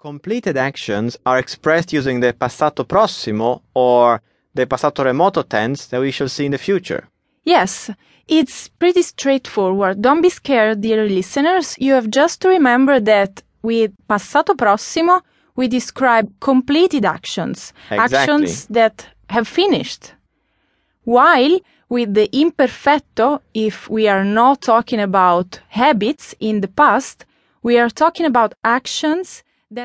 Completed actions are expressed using the passato prossimo or the passato remoto tense that we shall see in the future. Yes, it's pretty straightforward. Don't be scared, dear listeners. You have just to remember that with passato prossimo, we describe completed actions, Exactly. actions that have finished. While with the imperfetto, if we are not talking about habits in the past, we are talking about actions